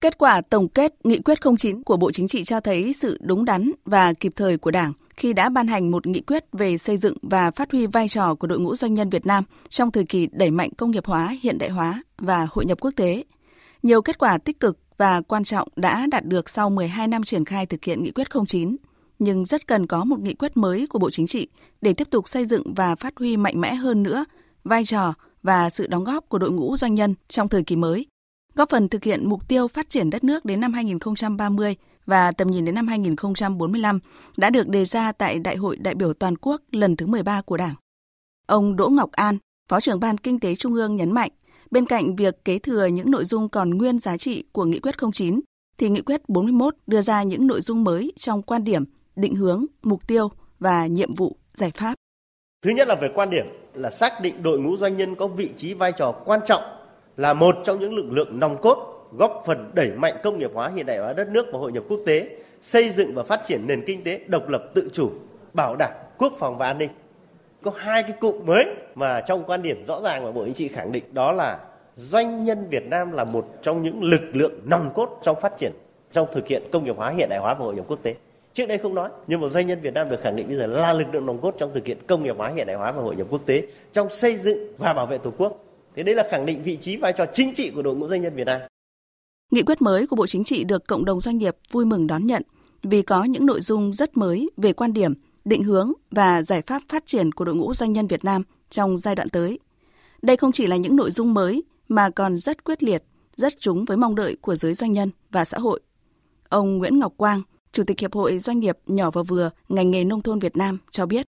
Kết quả tổng kết nghị quyết 09 của Bộ Chính trị cho thấy sự đúng đắn và kịp thời của Đảng khi đã ban hành một nghị quyết về xây dựng và phát huy vai trò của đội ngũ doanh nhân Việt Nam trong thời kỳ đẩy mạnh công nghiệp hóa, hiện đại hóa và hội nhập quốc tế. Nhiều kết quả tích cực và quan trọng đã đạt được sau 12 năm triển khai thực hiện nghị quyết 09, nhưng rất cần có một nghị quyết mới của Bộ Chính trị để tiếp tục xây dựng và phát huy mạnh mẽ hơn nữa vai trò và sự đóng góp của đội ngũ doanh nhân trong thời kỳ mới, góp phần thực hiện mục tiêu phát triển đất nước đến năm 2030 và tầm nhìn đến năm 2045 đã được đề ra tại Đại hội đại biểu toàn quốc lần thứ 13 của Đảng. Ông Đỗ Ngọc An, Phó trưởng Ban Kinh tế Trung ương nhấn mạnh, bên cạnh việc kế thừa những nội dung còn nguyên giá trị của Nghị quyết 09, thì Nghị quyết 41 đưa ra những nội dung mới trong quan điểm, định hướng, mục tiêu và nhiệm vụ, giải pháp. Thứ nhất là về quan điểm là xác định đội ngũ doanh nhân có vị trí vai trò quan trọng là một trong những lực lượng nòng cốt góp phần đẩy mạnh công nghiệp hóa hiện đại hóa đất nước và hội nhập quốc tế, xây dựng và phát triển nền kinh tế độc lập tự chủ, bảo đảm quốc phòng và an ninh. Có hai cái cụm mới mà trong quan điểm rõ ràng mà Bộ Chính trị khẳng định đó là doanh nhân Việt Nam là một trong những lực lượng nòng cốt trong phát triển trong thực hiện công nghiệp hóa hiện đại hóa và hội nhập quốc tế. Trước đây không nói, nhưng mà doanh nhân Việt Nam được khẳng định bây giờ là lực lượng nòng cốt trong thực hiện công nghiệp hóa hiện đại hóa và hội nhập quốc tế trong xây dựng và bảo vệ Tổ quốc. Thế đấy là khẳng định vị trí vai trò chính trị của đội ngũ doanh nhân Việt Nam. Nghị quyết mới của Bộ Chính trị được cộng đồng doanh nghiệp vui mừng đón nhận vì có những nội dung rất mới về quan điểm, định hướng và giải pháp phát triển của đội ngũ doanh nhân Việt Nam trong giai đoạn tới. Đây không chỉ là những nội dung mới mà còn rất quyết liệt, rất trúng với mong đợi của giới doanh nhân và xã hội. Ông Nguyễn Ngọc Quang, Chủ tịch Hiệp hội Doanh nghiệp nhỏ và vừa ngành nghề nông thôn Việt Nam cho biết.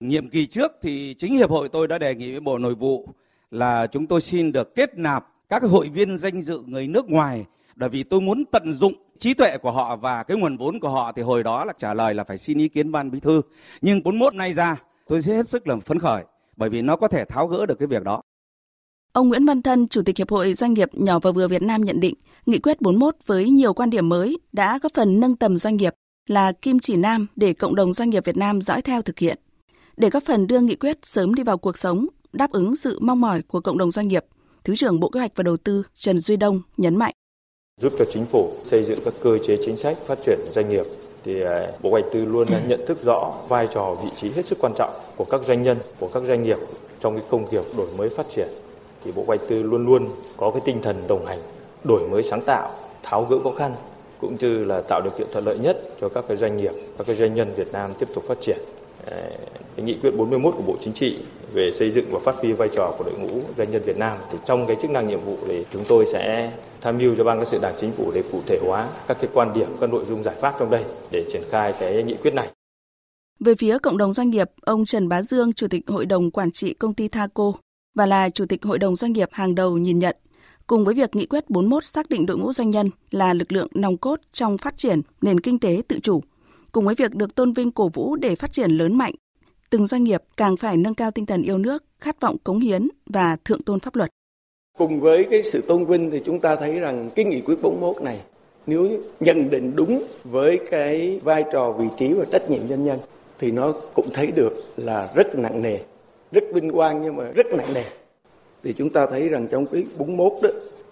Nhiệm kỳ trước thì chính Hiệp hội tôi đã đề nghị với Bộ Nội vụ là chúng tôi xin được kết nạp các hội viên danh dự người nước ngoài bởi vì tôi muốn tận dụng trí tuệ của họ và cái nguồn vốn của họ thì hồi đó là trả lời là phải xin ý kiến ban bí thư. Nhưng 41 nay ra tôi sẽ hết sức là phấn khởi bởi vì nó có thể tháo gỡ được cái việc đó. Ông Nguyễn Văn Thân, Chủ tịch Hiệp hội Doanh nghiệp nhỏ và vừa Việt Nam nhận định, Nghị quyết 41 với nhiều quan điểm mới đã góp phần nâng tầm doanh nghiệp là kim chỉ nam để cộng đồng doanh nghiệp Việt Nam dõi theo thực hiện. Để góp phần đưa nghị quyết sớm đi vào cuộc sống, đáp ứng sự mong mỏi của cộng đồng doanh nghiệp, Thứ trưởng Bộ Kế hoạch và Đầu tư Trần Duy Đông nhấn mạnh. Giúp cho chính phủ xây dựng các cơ chế chính sách phát triển doanh nghiệp thì à, Bộ Kế hoạch Tư luôn nhận thức rõ vai trò vị trí hết sức quan trọng của các doanh nhân, của các doanh nghiệp trong cái công nghiệp đổi mới phát triển. Thì Bộ Kế hoạch Tư luôn luôn có cái tinh thần đồng hành, đổi mới sáng tạo, tháo gỡ khó khăn cũng như là tạo điều kiện thuận lợi nhất cho các cái doanh nghiệp, các cái doanh nhân Việt Nam tiếp tục phát triển. Ờ, cái nghị quyết 41 của Bộ Chính trị về xây dựng và phát huy vai trò của đội ngũ doanh nhân Việt Nam thì trong cái chức năng nhiệm vụ thì chúng tôi sẽ tham mưu cho ban Các sự đảng chính phủ để cụ thể hóa các cái quan điểm các nội dung giải pháp trong đây để triển khai cái nghị quyết này. Về phía cộng đồng doanh nghiệp, ông Trần Bá Dương, Chủ tịch Hội đồng Quản trị Công ty Thaco và là Chủ tịch Hội đồng Doanh nghiệp hàng đầu nhìn nhận, cùng với việc Nghị quyết 41 xác định đội ngũ doanh nhân là lực lượng nòng cốt trong phát triển nền kinh tế tự chủ, cùng với việc được tôn vinh cổ vũ để phát triển lớn mạnh từng doanh nghiệp càng phải nâng cao tinh thần yêu nước, khát vọng cống hiến và thượng tôn pháp luật. Cùng với cái sự tôn vinh thì chúng ta thấy rằng cái nghị quyết 41 này nếu nhận định đúng với cái vai trò vị trí và trách nhiệm doanh nhân thì nó cũng thấy được là rất nặng nề, rất vinh quang nhưng mà rất nặng nề. Thì chúng ta thấy rằng trong cái 41 đó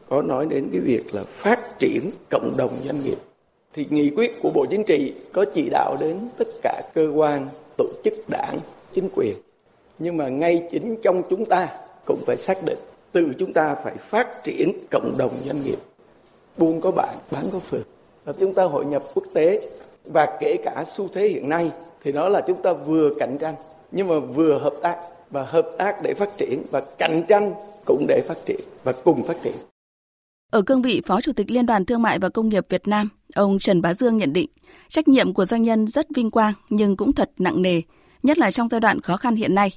có nói đến cái việc là phát triển cộng đồng doanh nghiệp. Thì nghị quyết của Bộ Chính trị có chỉ đạo đến tất cả cơ quan tổ chức đảng, chính quyền. Nhưng mà ngay chính trong chúng ta cũng phải xác định từ chúng ta phải phát triển cộng đồng doanh nghiệp. Buôn có bạn, bán có phường. Và chúng ta hội nhập quốc tế và kể cả xu thế hiện nay thì đó là chúng ta vừa cạnh tranh nhưng mà vừa hợp tác và hợp tác để phát triển và cạnh tranh cũng để phát triển và cùng phát triển. Ở cương vị Phó Chủ tịch Liên đoàn Thương mại và Công nghiệp Việt Nam, ông Trần Bá Dương nhận định, trách nhiệm của doanh nhân rất vinh quang nhưng cũng thật nặng nề, nhất là trong giai đoạn khó khăn hiện nay.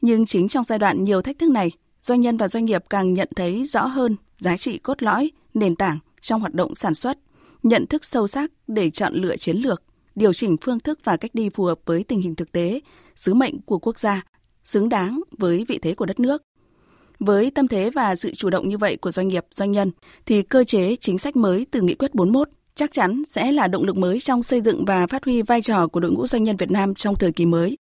Nhưng chính trong giai đoạn nhiều thách thức này, doanh nhân và doanh nghiệp càng nhận thấy rõ hơn giá trị cốt lõi, nền tảng trong hoạt động sản xuất, nhận thức sâu sắc để chọn lựa chiến lược, điều chỉnh phương thức và cách đi phù hợp với tình hình thực tế, sứ mệnh của quốc gia, xứng đáng với vị thế của đất nước. Với tâm thế và sự chủ động như vậy của doanh nghiệp, doanh nhân, thì cơ chế chính sách mới từ Nghị quyết 41 chắc chắn sẽ là động lực mới trong xây dựng và phát huy vai trò của đội ngũ doanh nhân Việt Nam trong thời kỳ mới.